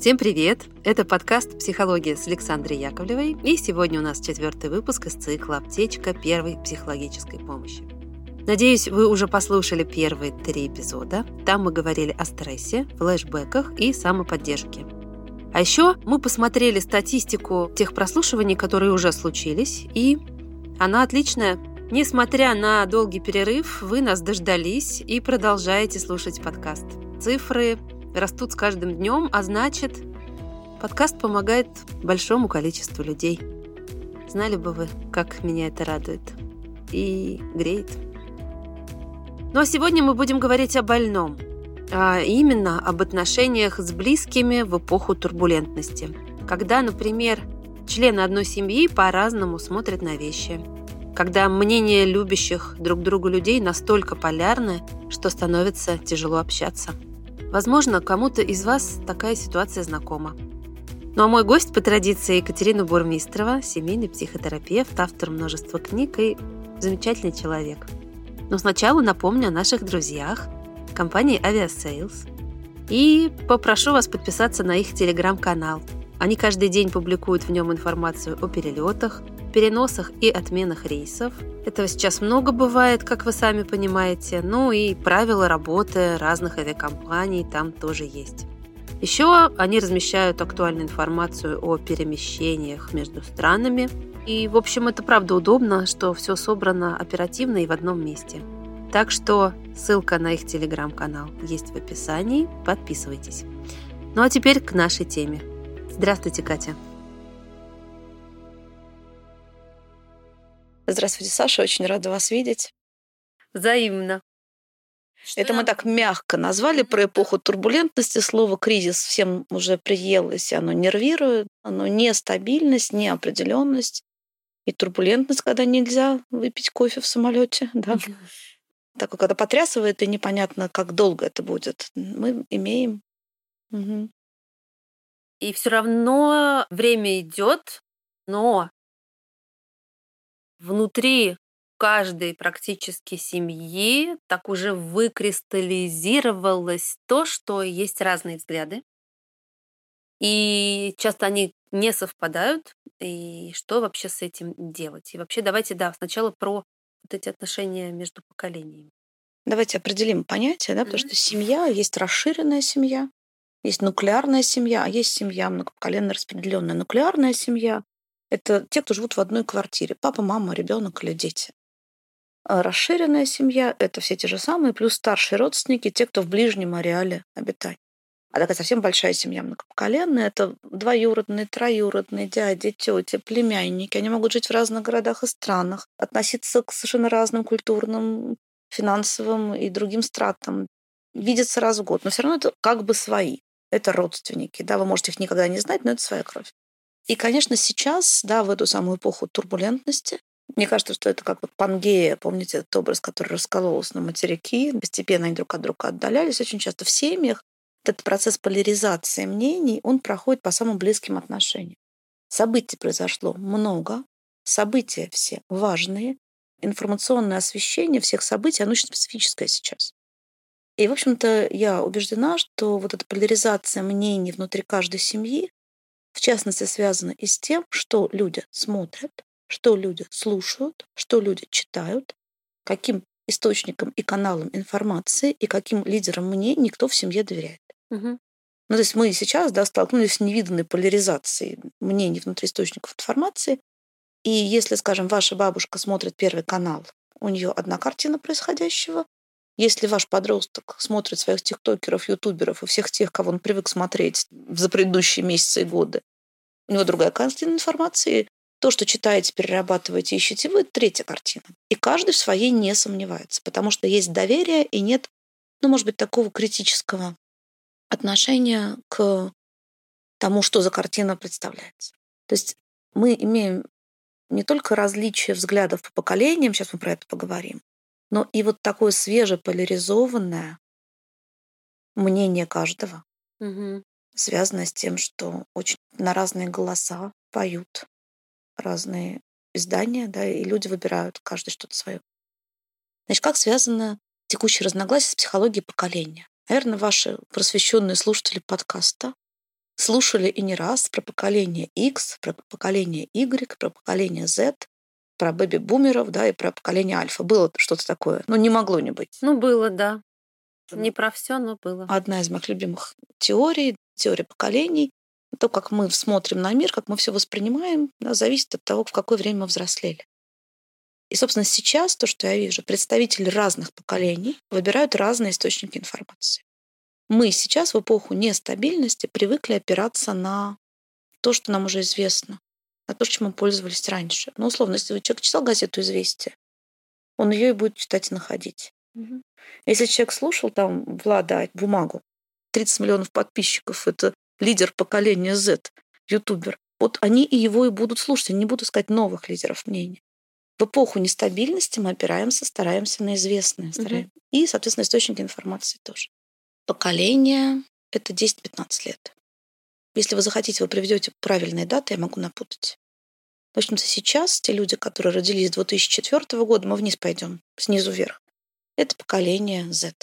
Всем привет! Это подкаст «Психология» с Александрой Яковлевой, и сегодня у нас четвертый выпуск из цикла «Аптечка первой психологической помощи». Надеюсь, вы уже послушали первые три эпизода. Там мы говорили о стрессе, флешбеках и самоподдержке. А еще мы посмотрели статистику тех прослушиваний, которые уже случились, и она отличная. Несмотря на долгий перерыв, вы нас дождались и продолжаете слушать подкаст. Цифры растут с каждым днем, а значит, подкаст помогает большому количеству людей. Знали бы вы, как меня это радует и греет. Ну а сегодня мы будем говорить о больном, а именно об отношениях с близкими в эпоху турбулентности, когда, например, члены одной семьи по-разному смотрят на вещи, когда мнения любящих друг друга людей настолько полярны, что становится тяжело общаться – Возможно, кому-то из вас такая ситуация знакома. Ну а мой гость по традиции Екатерина Бурмистрова, семейный психотерапевт, автор множества книг и замечательный человек. Но сначала напомню о наших друзьях, компании Aviasales, и попрошу вас подписаться на их телеграм-канал. Они каждый день публикуют в нем информацию о перелетах, переносах и отменах рейсов. Этого сейчас много бывает, как вы сами понимаете. Ну и правила работы разных авиакомпаний там тоже есть. Еще они размещают актуальную информацию о перемещениях между странами. И, в общем, это правда удобно, что все собрано оперативно и в одном месте. Так что ссылка на их телеграм-канал есть в описании. Подписывайтесь. Ну а теперь к нашей теме. Здравствуйте, Катя. Здравствуйте, Саша, очень рада вас видеть. Взаимно. Что Это мы так мягко назвали про эпоху турбулентности. Слово кризис всем уже приелось, оно нервирует, оно нестабильность, неопределенность и турбулентность, когда нельзя выпить кофе в самолете, да. Так когда потрясывает и непонятно, как долго это будет. Мы имеем. Угу. И все равно время идет, но внутри каждой практически семьи так уже выкристаллизировалось то, что есть разные взгляды. И часто они не совпадают. И что вообще с этим делать? И вообще давайте, да, сначала про вот эти отношения между поколениями. Давайте определим понятие, да, mm-hmm. потому что семья есть расширенная семья, есть нуклеарная семья, а есть семья многопоколенно распределенная. Нуклеарная семья это те, кто живут в одной квартире. Папа, мама, ребенок или дети. А расширенная семья – это все те же самые, плюс старшие родственники, те, кто в ближнем ареале обитания. А такая совсем большая семья многопоколенная – это двоюродные, троюродные, дяди, тети, племянники. Они могут жить в разных городах и странах, относиться к совершенно разным культурным, финансовым и другим стратам, видеться раз в год. Но все равно это как бы свои. Это родственники. Да, вы можете их никогда не знать, но это своя кровь. И, конечно, сейчас, да, в эту самую эпоху турбулентности, мне кажется, что это как вот Пангея, помните этот образ, который раскололся на материки, постепенно они друг от друга отдалялись. Очень часто в семьях этот процесс поляризации мнений, он проходит по самым близким отношениям. Событий произошло много, события все важные, информационное освещение всех событий, оно очень специфическое сейчас. И, в общем-то, я убеждена, что вот эта поляризация мнений внутри каждой семьи, в частности, связано и с тем, что люди смотрят, что люди слушают, что люди читают, каким источникам и каналам информации и каким лидерам мне никто в семье доверяет. Угу. Ну, то есть мы сейчас да, столкнулись с невиданной поляризацией мнений внутри источников информации. И если, скажем, ваша бабушка смотрит Первый канал, у нее одна картина происходящего. Если ваш подросток смотрит своих тиктокеров, ютуберов и всех тех, кого он привык смотреть за предыдущие месяцы и годы, у него другая картина информации. То, что читаете, перерабатываете, ищете вы, третья картина. И каждый в своей не сомневается, потому что есть доверие и нет, ну, может быть, такого критического отношения к тому, что за картина представляется. То есть мы имеем не только различия взглядов по поколениям, сейчас мы про это поговорим, но и вот такое свежеполяризованное мнение каждого. Угу связано с тем, что очень на разные голоса поют разные издания, да, и люди выбирают каждый что-то свое. Значит, как связано текущее разногласие с психологией поколения? Наверное, ваши просвещенные слушатели подкаста слушали и не раз про поколение X, про поколение Y, про поколение Z, про бэби-бумеров, да, и про поколение альфа. Было что-то такое. Ну, не могло не быть. Ну, было, да. Не про все, но было. Одна из моих любимых теорий, теория поколений. То, как мы смотрим на мир, как мы все воспринимаем, да, зависит от того, в какое время мы взрослели. И, собственно, сейчас то, что я вижу, представители разных поколений выбирают разные источники информации. Мы сейчас в эпоху нестабильности привыкли опираться на то, что нам уже известно, на то, чем мы пользовались раньше. Ну, условно, если человек читал газету «Известия», он ее и будет читать и находить. Угу. Если человек слушал там Влада бумагу, 30 миллионов подписчиков, это лидер поколения Z, ютубер, вот они и его и будут слушать, они не будут искать новых лидеров мнений. В эпоху нестабильности мы опираемся, стараемся на известные. Стараемся. Угу. И, соответственно, источники информации тоже. Поколение — это 10-15 лет. Если вы захотите, вы приведете правильные даты, я могу напутать. В общем-то, сейчас те люди, которые родились с 2004 года, мы вниз пойдем, снизу вверх. Это поколение Z.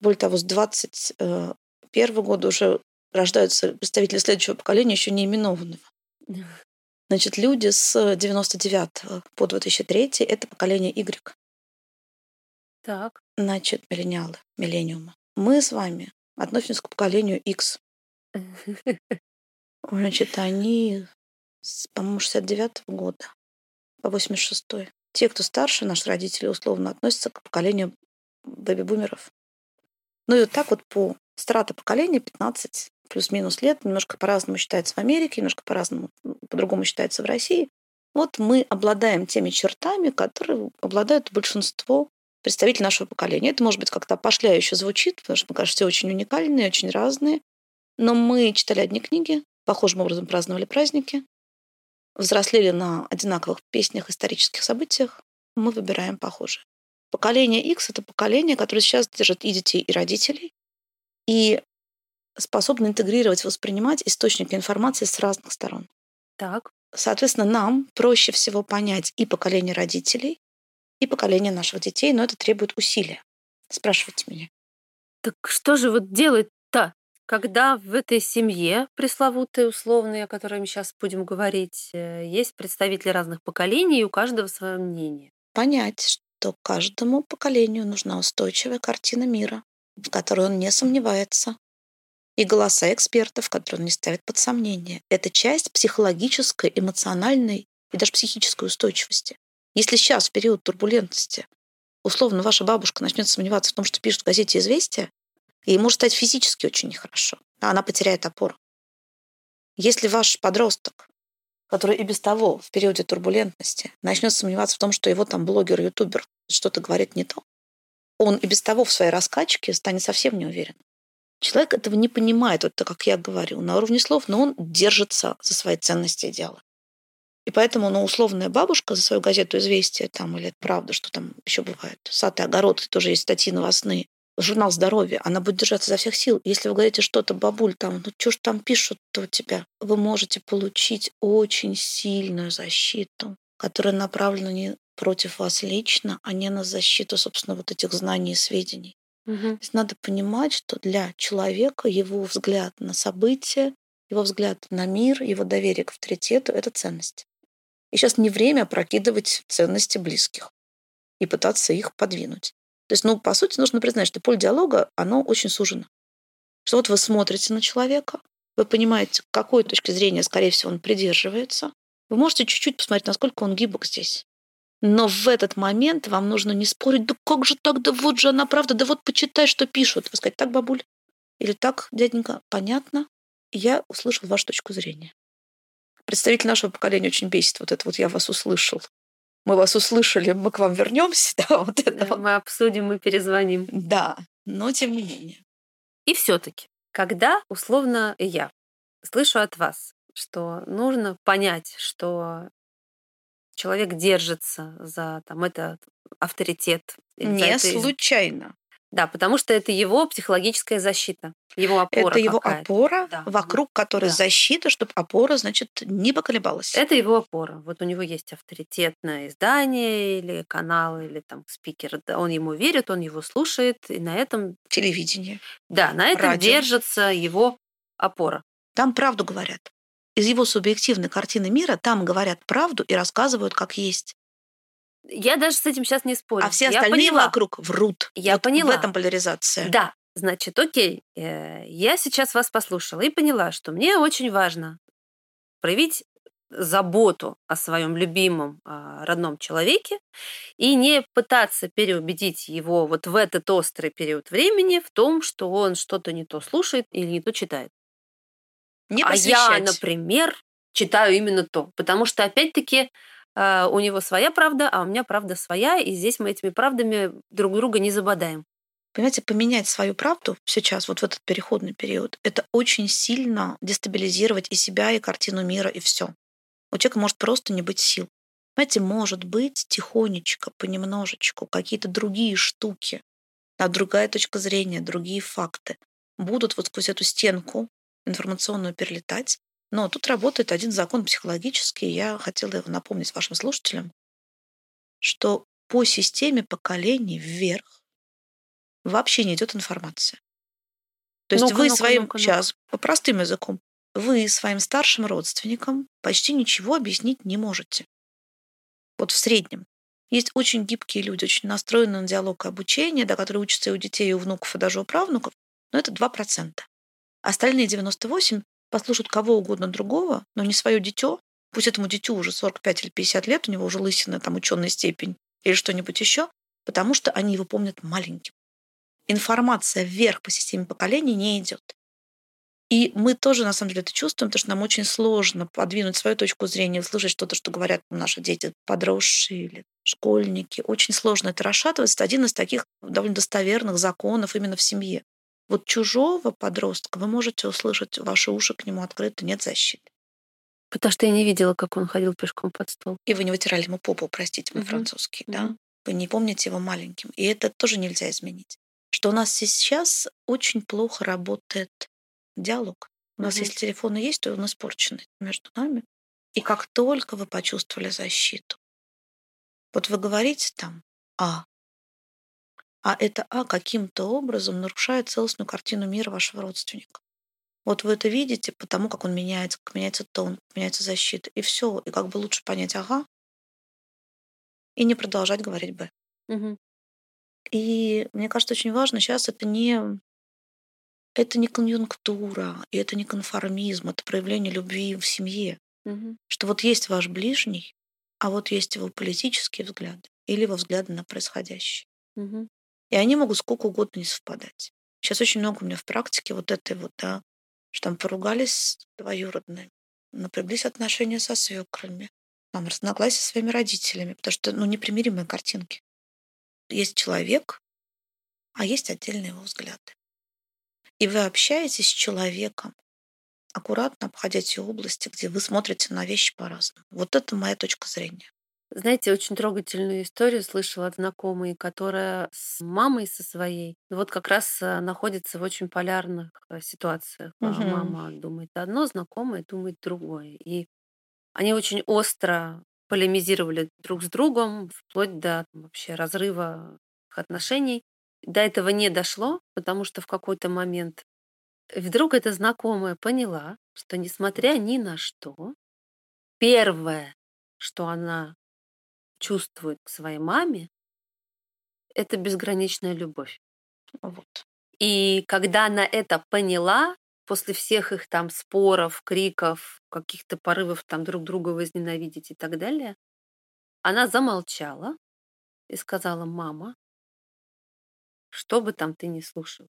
Более того, с 2021 года уже рождаются представители следующего поколения, еще не именованного. Значит, люди с 99 по 2003 — это поколение Y. Так. Значит, миллениалы, миллениумы. Мы с вами относимся к поколению X. Значит, они, по-моему, 69 -го года по 86 -й. Те, кто старше, наши родители, условно, относятся к поколению бэби-бумеров. Ну и вот так вот по страта поколения 15 плюс-минус лет, немножко по-разному считается в Америке, немножко по-разному, по-другому считается в России. Вот мы обладаем теми чертами, которые обладают большинство представителей нашего поколения. Это, может быть, как-то пошляюще звучит, потому что, мне кажется, все очень уникальные, очень разные. Но мы читали одни книги, похожим образом праздновали праздники, взрослели на одинаковых песнях, исторических событиях, мы выбираем похожие. Поколение X — это поколение, которое сейчас держит и детей, и родителей, и способны интегрировать, воспринимать источники информации с разных сторон. Так. Соответственно, нам проще всего понять и поколение родителей, и поколение наших детей, но это требует усилия. Спрашивайте меня. Так что же вот делать-то, когда в этой семье пресловутой, условной, о которой мы сейчас будем говорить, э, есть представители разных поколений, и у каждого свое мнение? Понять, что каждому поколению нужна устойчивая картина мира, в которой он не сомневается, и голоса экспертов, которые он не ставит под сомнение. Это часть психологической, эмоциональной и даже психической устойчивости. Если сейчас, в период турбулентности, условно, ваша бабушка начнет сомневаться в том, что пишет в газете «Известия», ей может стать физически очень нехорошо. Она потеряет опору. Если ваш подросток, который и без того в периоде турбулентности начнет сомневаться в том, что его там блогер, ютубер что-то говорит не то, он и без того в своей раскачке станет совсем не уверен. Человек этого не понимает, вот так, как я говорю, на уровне слов, но он держится за свои ценности и идеалы. И поэтому, ну, условная бабушка за свою газету «Известия» там, или «Правда», что там еще бывает, «Сад и огород», тоже есть статьи новостные, журнал «Здоровье», она будет держаться за всех сил. Если вы говорите что-то, бабуль, там, ну, что ж там пишут-то у тебя? Вы можете получить очень сильную защиту, которая направлена не против вас лично, а не на защиту, собственно, вот этих знаний и сведений. Угу. То есть надо понимать, что для человека его взгляд на события, его взгляд на мир, его доверие к авторитету — это ценность. И сейчас не время прокидывать ценности близких и пытаться их подвинуть. То есть, ну, по сути, нужно признать, что поле диалога, оно очень сужено. Что вот вы смотрите на человека, вы понимаете, какой точки зрения, скорее всего, он придерживается. Вы можете чуть-чуть посмотреть, насколько он гибок здесь. Но в этот момент вам нужно не спорить, да как же так, да вот же она правда, да вот почитай, что пишут. Вы сказать, так, бабуль, или так, дяденька, понятно, я услышал вашу точку зрения. Представитель нашего поколения очень бесит вот это вот «я вас услышал». Мы вас услышали, мы к вам вернемся, да, вот это. Да, мы обсудим, мы перезвоним. Да, но тем не менее. И все-таки, когда, условно, я слышу от вас, что нужно понять, что человек держится за там, это авторитет. Не это... случайно. Да, потому что это его психологическая защита, его опора. Это его опора, да. вокруг которой да. защита, чтобы опора, значит, не поколебалась. Это его опора. Вот у него есть авторитетное издание или канал, или там спикер. Он ему верит, он его слушает, и на этом... Телевидение. Да, на этом Радио. держится его опора. Там правду говорят. Из его субъективной картины мира там говорят правду и рассказывают, как есть. Я даже с этим сейчас не спорю. А все Я остальные поняла. вокруг врут. Я Вот поняла. В этом поляризация. Да, значит, окей. Э, Я сейчас вас послушала и поняла, что мне очень важно проявить заботу о своем любимом а, родном человеке и не пытаться переубедить его вот в этот острый период времени в том, что он что-то не то слушает или не то читает. Не а я, например, читаю именно то, потому что опять-таки у него своя правда, а у меня правда своя, и здесь мы этими правдами друг друга не забодаем. Понимаете, поменять свою правду сейчас, вот в этот переходный период, это очень сильно дестабилизировать и себя, и картину мира, и все. У человека может просто не быть сил. Понимаете, может быть тихонечко, понемножечку, какие-то другие штуки, а другая точка зрения, другие факты будут вот сквозь эту стенку информационную перелетать. Но тут работает один закон психологический, я хотела его напомнить вашим слушателям, что по системе поколений вверх вообще не идет информация. То есть Ну-ка, вы ну-ка, своим, ну-ка. сейчас, по простым языком, вы своим старшим родственникам почти ничего объяснить не можете. Вот в среднем. Есть очень гибкие люди, очень настроенные на диалог и обучение, да, которые учатся и у детей, и у внуков, и даже у правнуков, но это 2%. Остальные 98 послушают кого угодно другого, но не свое дитё. Пусть этому дитю уже 45 или 50 лет, у него уже лысина, там, ученая степень или что-нибудь еще, потому что они его помнят маленьким. Информация вверх по системе поколений не идет. И мы тоже, на самом деле, это чувствуем, потому что нам очень сложно подвинуть свою точку зрения, услышать что-то, что говорят наши дети, подросшие или школьники. Очень сложно это расшатывать. Это один из таких довольно достоверных законов именно в семье. Вот чужого подростка вы можете услышать, ваши уши к нему открыты, нет защиты. Потому что я не видела, как он ходил пешком под стол. И вы не вытирали ему попу, простите, мой Мгм. французский, да? Мгм. Вы не помните его маленьким. И это тоже нельзя изменить. Что у нас сейчас очень плохо работает диалог. У нас, Мгм. если телефоны есть, то он испорченный между нами. И как только вы почувствовали защиту, вот вы говорите там «а», а это «а» каким-то образом нарушает целостную картину мира вашего родственника. Вот вы это видите, потому как он меняется, как меняется тон, как меняется защита, и все. И как бы лучше понять «ага», и не продолжать говорить «б». Мгм. И мне кажется, очень важно сейчас это не это не конъюнктура, и это не конформизм, это проявление любви в семье. Мгм. Что вот есть ваш ближний, а вот есть его политические взгляды или его взгляды на происходящее. Мгм. И они могут сколько угодно не совпадать. Сейчас очень много у меня в практике вот этой вот, да, что там поругались с двоюродными, напряглись отношения со свекрами, там разногласия со своими родителями, потому что, ну, непримиримые картинки. Есть человек, а есть отдельные его взгляды. И вы общаетесь с человеком, аккуратно обходя те области, где вы смотрите на вещи по-разному. Вот это моя точка зрения. Знаете, очень трогательную историю слышала от знакомой, которая с мамой со своей вот как раз э, находится в очень полярных э, ситуациях. А Мгм. Мама думает одно, знакомая думает другое. И они очень остро полемизировали друг с другом, вплоть до вообще разрыва их отношений. До этого не дошло, потому что в какой-то момент вдруг эта знакомая поняла, что несмотря ни на что, первое, что она чувствует к своей маме, это безграничная любовь. Вот. И когда она это поняла, после всех их там споров, криков, каких-то порывов там друг друга возненавидеть и так далее, она замолчала и сказала, мама, что бы там ты ни слушал,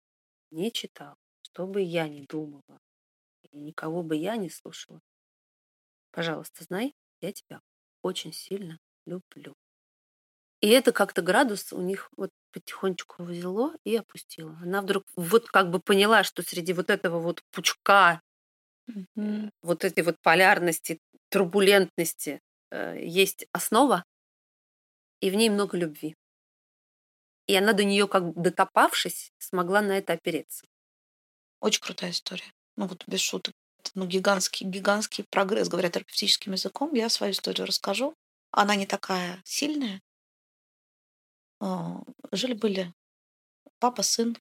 не читал, что бы я ни думала, и никого бы я не слушала, пожалуйста, знай, я тебя очень сильно люблю. И это как-то градус у них вот потихонечку взяло и опустило. Она вдруг вот как бы поняла, что среди вот этого вот пучка, Мгм. вот этой вот полярности, турбулентности э, есть основа, и в ней много любви. И она до нее, как бы докопавшись, смогла на это опереться. Очень крутая история. Ну вот без шуток. Это, ну, гигантский, гигантский прогресс, говоря терапевтическим языком. Я свою историю расскажу. Она не такая сильная. А, Жили-были папа, сын.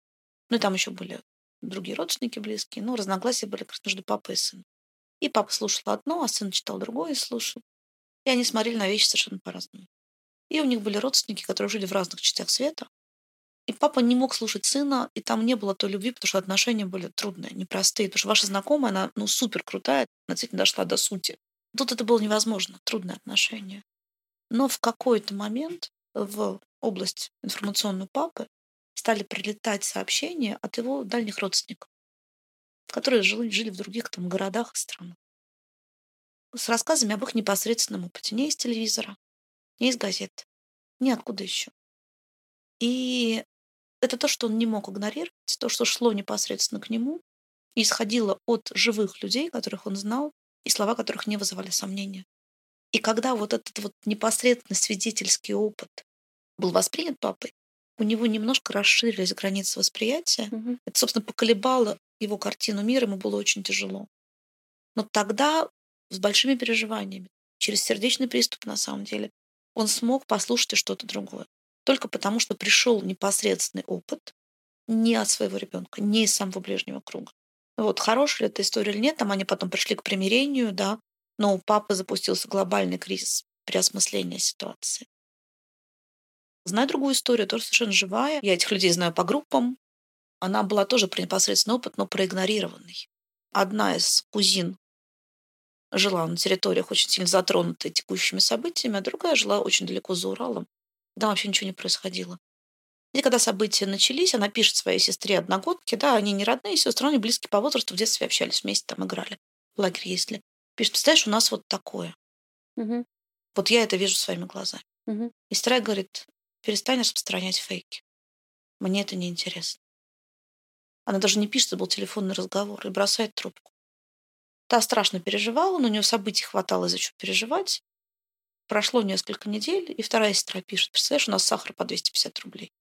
Ну и там еще были другие родственники близкие, но разногласия были как между папой и сыном. И папа слушал одно, а сын читал другое и слушал. И они смотрели на вещи совершенно по-разному. И у них были родственники, которые жили в разных частях света. И папа не мог слушать сына, и там не было той любви, потому что отношения были трудные, непростые. Потому что ваша знакомая, она ну, супер крутая, она действительно дошла до сути. Тут это было невозможно, трудные отношения. Но в какой-то момент в область информационную папы стали прилетать сообщения от его дальних родственников, которые жили, жили в других там городах и странах. С рассказами об их непосредственном опыте. Не из телевизора, не из газет, ни откуда еще. И это то, что он не мог игнорировать, то, что шло непосредственно к нему, исходило от живых людей, которых он знал, и слова которых не вызывали сомнения. И когда вот этот вот непосредственно свидетельский опыт был воспринят папой, у него немножко расширились границы восприятия. Мгм. Это, собственно, поколебало его картину мира, ему было очень тяжело. Но тогда с большими переживаниями, через сердечный приступ, на самом деле, он смог послушать и что-то другое. Только потому, что пришел непосредственный опыт не от своего ребенка, не из самого ближнего круга. Вот, хорошая ли эта история или нет, там они потом пришли к примирению, да, но у папы запустился глобальный кризис переосмысления ситуации. Знаю другую историю, тоже совершенно живая. Я этих людей знаю по группам. Она была тоже про непосредственный опыт, но проигнорированный. Одна из кузин жила на территориях, очень сильно затронутой текущими событиями, а другая жила очень далеко за Уралом. Там вообще ничего не происходило. И когда события начались, она пишет своей сестре одногодке, да, они не родные сестры, они близкие по возрасту, в детстве общались вместе, там играли. В лагере ездили. Пишет, представляешь, у нас вот такое. Мгм. Вот я это вижу своими глазами. Мгм. И сестра говорит, перестань распространять фейки. Мне это не интересно. Она даже не пишет, это был телефонный разговор, и бросает трубку. Та страшно переживала, но у нее событий хватало из-за чего переживать. Прошло несколько недель, и вторая сестра пишет, представляешь, у нас сахар по 250 рублей.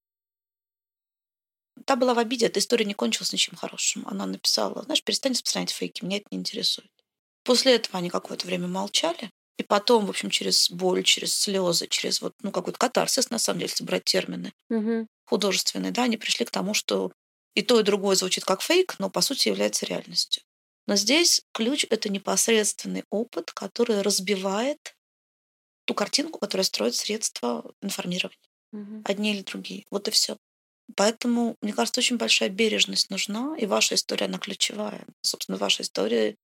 Та была в обиде, эта история не кончилась ничем хорошим. Она написала, знаешь, перестань распространять фейки, меня это не интересует. После этого они какое-то время молчали, и потом, в общем, через боль, через слезы, через вот, ну, какой-то катарсис, на самом деле, если брать термины Мгм. художественные, да, они пришли к тому, что и то, и другое звучит как фейк, но по сути является реальностью. Но здесь ключ — это непосредственный опыт, который разбивает ту картинку, которая строит средства информирования, Мгм. одни или другие. Вот и все. Поэтому, мне кажется, очень большая бережность нужна, и ваша история, она ключевая. Собственно, ваша история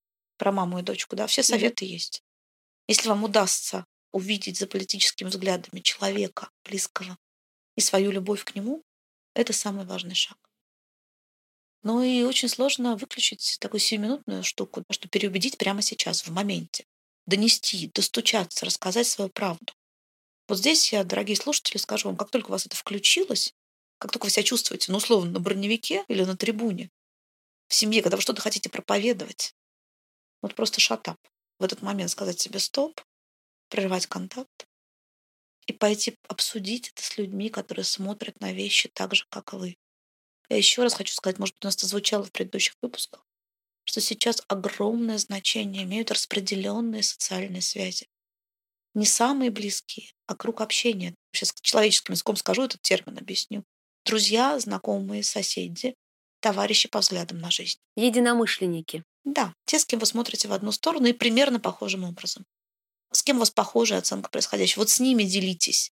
про маму и дочку, да, все советы есть. Если вам удастся увидеть за политическими взглядами человека близкого и свою любовь к нему, это самый важный шаг. Ну и очень сложно выключить такую сиюминутную штуку, что переубедить прямо сейчас, в моменте. Донести, достучаться, рассказать свою правду. Вот здесь я, дорогие слушатели, скажу вам, как только у вас это включилось, как только вы себя чувствуете, ну, условно, на броневике или на трибуне, в семье, когда вы что-то хотите проповедовать, вот просто шатап. В этот момент сказать себе стоп, прервать контакт и пойти обсудить это с людьми, которые смотрят на вещи так же, как и вы. Я еще раз хочу сказать, может у нас это звучало в предыдущих выпусках, что сейчас огромное значение имеют распределенные социальные связи. Не самые близкие, а круг общения. Сейчас человеческим языком скажу этот термин, объясню. Друзья, знакомые, соседи, товарищи по взглядам на жизнь. Единомышленники. Да, те, с кем вы смотрите в одну сторону и примерно похожим образом. С кем у вас похожая оценка происходящего. Вот с ними делитесь.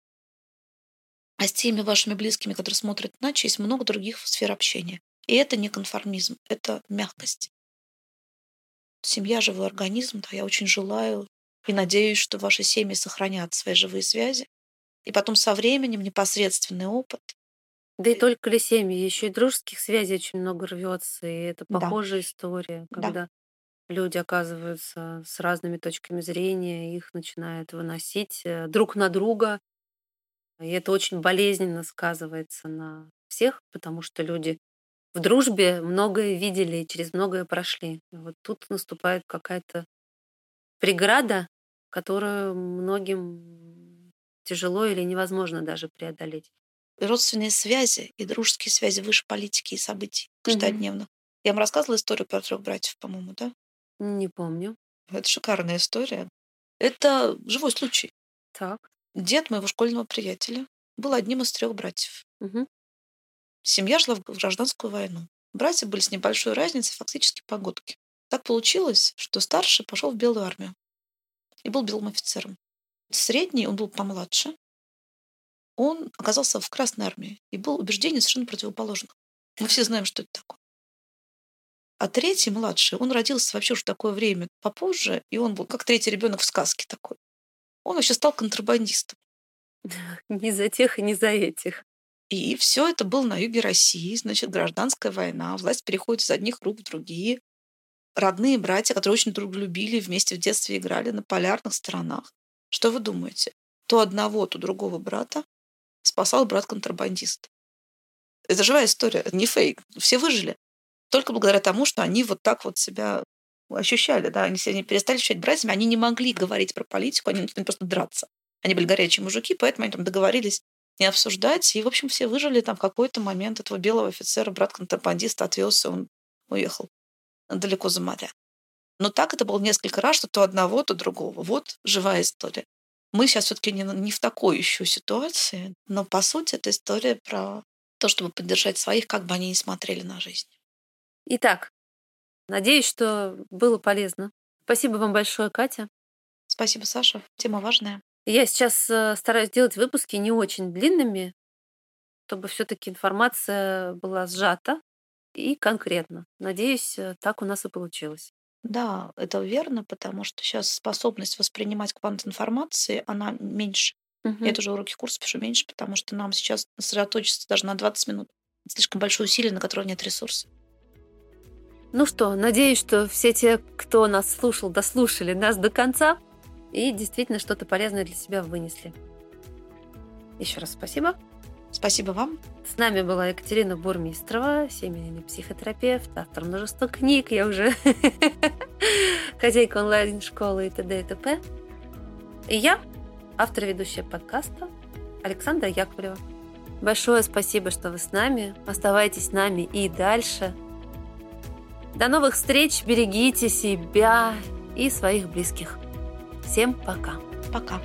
А с теми вашими близкими, которые смотрят иначе, есть много других сфер общения. И это не конформизм, это мягкость. Семья – живой организм. Да, я очень желаю и надеюсь, что ваши семьи сохранят свои живые связи. И потом со временем непосредственный опыт. Да и только ли семьи, еще и дружеских связей очень много рвется, и это Да. похожая история, Да. когда люди оказываются с разными точками зрения, их начинают выносить э, друг на друга, и это очень болезненно сказывается на всех, потому что люди в дружбе многое видели и через многое прошли. И вот тут наступает какая-то преграда, которую многим тяжело или невозможно даже преодолеть. Родственные связи и дружеские связи выше политики и событий Мгм. каждодневно. Я вам рассказывала историю про трех братьев, по-моему, да? Не помню. Это шикарная история. Это живой случай. Так. Дед моего школьного приятеля был одним из трех братьев. Мгм. Семья шла в гражданскую войну. братья были с небольшой разницей фактически погодки. Так получилось, что старший пошел в Белую армию и был белым офицером. Средний, он был помладше, он оказался в Красной армии и был убеждений совершенно противоположных. Мы все знаем, что это такое. А третий, младший, он родился вообще уже такое время попозже, и он был как третий ребенок в сказке такой. Он вообще стал контрабандистом. Не за тех и не за этих. И все это было на юге России, значит, гражданская война, власть переходит из одних рук в другие. Родные братья, которые очень друг любили, вместе в детстве играли на полярных сторонах. Что вы думаете? То одного, то другого брата спасал брат-контрабандист. Это живая история, это не фейк. Все выжили. Только благодаря тому, что они вот так вот себя ощущали. Да? Они, они перестали ощущать братьями, они не могли говорить про политику, они начали просто драться. Они были горячие мужики, поэтому они там договорились не обсуждать. И, в общем, все выжили там в какой-то момент этого белого офицера, брат-контрабандиста отвезся, он уехал далеко за моря. Но так это было несколько раз, что то одного, то другого. Вот живая история. Мы сейчас все-таки не, не в такой еще ситуации, но по сути это история про то, чтобы поддержать своих, как бы они ни смотрели на жизнь. Итак, надеюсь, что было полезно. Спасибо вам большое, Катя. Спасибо, Саша. Тема важная. Я сейчас э, стараюсь делать выпуски не очень длинными, чтобы все-таки информация была сжата и конкретно. Надеюсь, э, так у нас и получилось. Да, это верно, потому что сейчас способность воспринимать квант информации, она меньше. Угу. Я тоже уроки курса пишу меньше, потому что нам сейчас сосредоточиться даже на 20 минут. Это слишком большое усилие, на которое нет ресурсов. Ну что, надеюсь, что все те, кто нас слушал, дослушали нас до конца и действительно что-то полезное для себя вынесли. Еще раз спасибо. Спасибо вам. С нами была Екатерина Бурмистрова, семейный психотерапевт, автор множества книг, я уже хозяйка онлайн-школы и т.д. и т.п. И я, автор ведущая подкаста Александра Яковлева. Большое спасибо, что вы с нами. Оставайтесь с нами и дальше. До новых встреч. Берегите себя и своих близких. Всем пока. Пока.